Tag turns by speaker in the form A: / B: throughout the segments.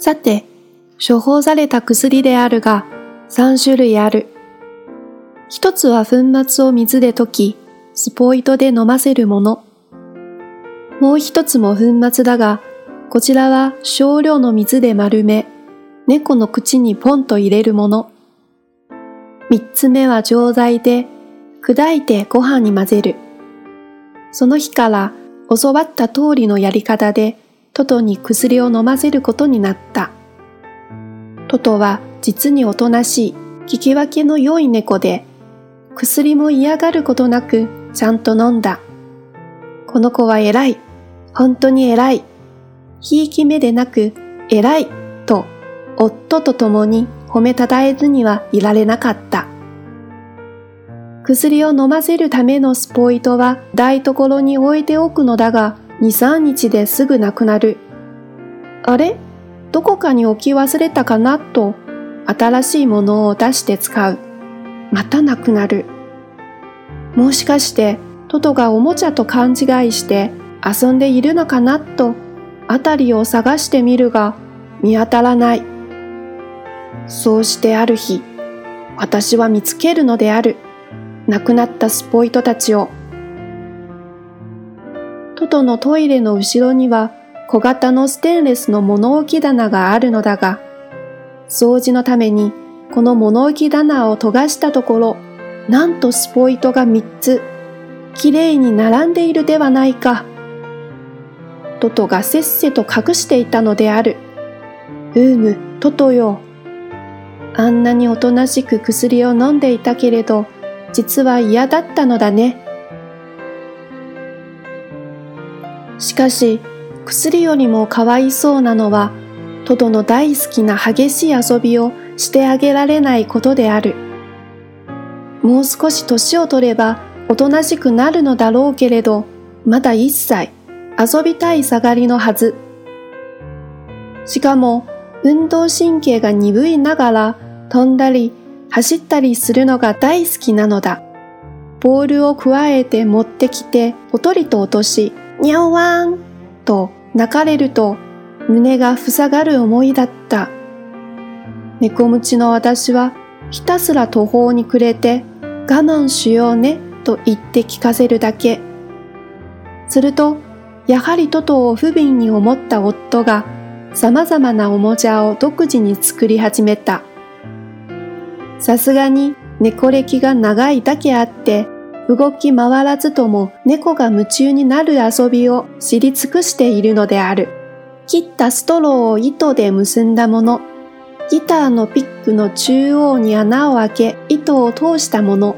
A: さて、処方された薬であるが、3種類ある。一つは粉末を水で溶き、スポイトで飲ませるもの。もう一つも粉末だが、こちらは少量の水で丸め、猫の口にポンと入れるもの。三つ目は錠剤で、砕いてご飯に混ぜる。その日から教わった通りのやり方でトトに薬を飲ませることになった。トトは実におとなしい、聞き分けの良い猫で、薬も嫌がることなくちゃんと飲んだ。この子は偉い。本当に偉い。ひいき目でなく偉いと夫と共に褒めたたえずにはいられなかった。薬を飲ませるためのスポイトは台所に置いておくのだが、2、3日ですぐなくなる。あれ？どこかに置き忘れたかな？と、新しいものを出して使う。またなくなる。もしかして、トトがおもちゃと勘違いして遊んでいるのかな？と、あたりを探してみるが、見当たらない。そうしてある日、私は見つけるのである。亡くなったスポイトたちを。トのトイレの後ろには小型のステンレスの物置棚があるのだが、掃除のためにこの物置棚を研がしたところ、なんとスポイトが3つ、きれいに並んでいるではないか。トトがせっせと隠していたのである。うーむ、トトよ。あんなにおとなしく薬を飲んでいたけれど、実は嫌だったのだね。しかし、薬よりもかわいそうなのは、トドの大好きな激しい遊びをしてあげられないことである。もう少し年を取ればおとなしくなるのだろうけれど、まだ一歳遊びたい下がりのはず。しかも、運動神経が鈍いながら飛んだり走ったりするのが大好きなのだ。ボールをくわえて持ってきて、ぽとりと落とし、にゃおわんと泣かれると、胸が塞がる思いだった。猫ムチの私は、ひたすら途方に暮れて、我慢しようねと言って聞かせるだけ。すると、やはりトトを不憫に思った夫が、様々なおもちゃを独自に作り始めた。さすがに猫歴が長いだけあって、動き回らずとも猫が夢中になる遊びを知り尽くしているのである。切ったストローを糸で結んだもの、ギターのピックの中央に穴を開け糸を通したもの、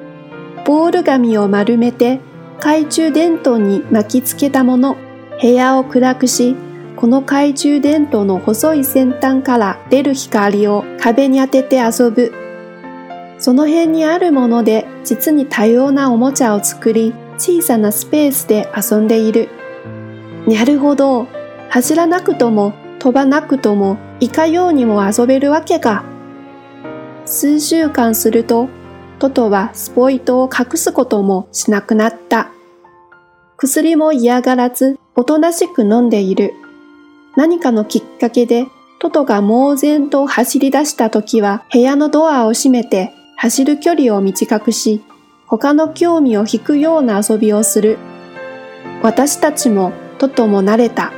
A: ボール紙を丸めて懐中電灯に巻きつけたもの、部屋を暗くし、この懐中電灯の細い先端から出る光を壁に当てて遊ぶ。その辺にあるもので実に多様なおもちゃを作り、小さなスペースで遊んでいる。なるほど。走らなくとも飛ばなくともいかようにも遊べるわけか。数週間すると、トトはスポイトを隠すこともしなくなった。薬も嫌がらず、おとなしく飲んでいる。何かのきっかけで、トトが猛然と走り出した時は部屋のドアを閉めて走る距離を短くし、他の興味を引くような遊びをする。私たちもととも慣れた。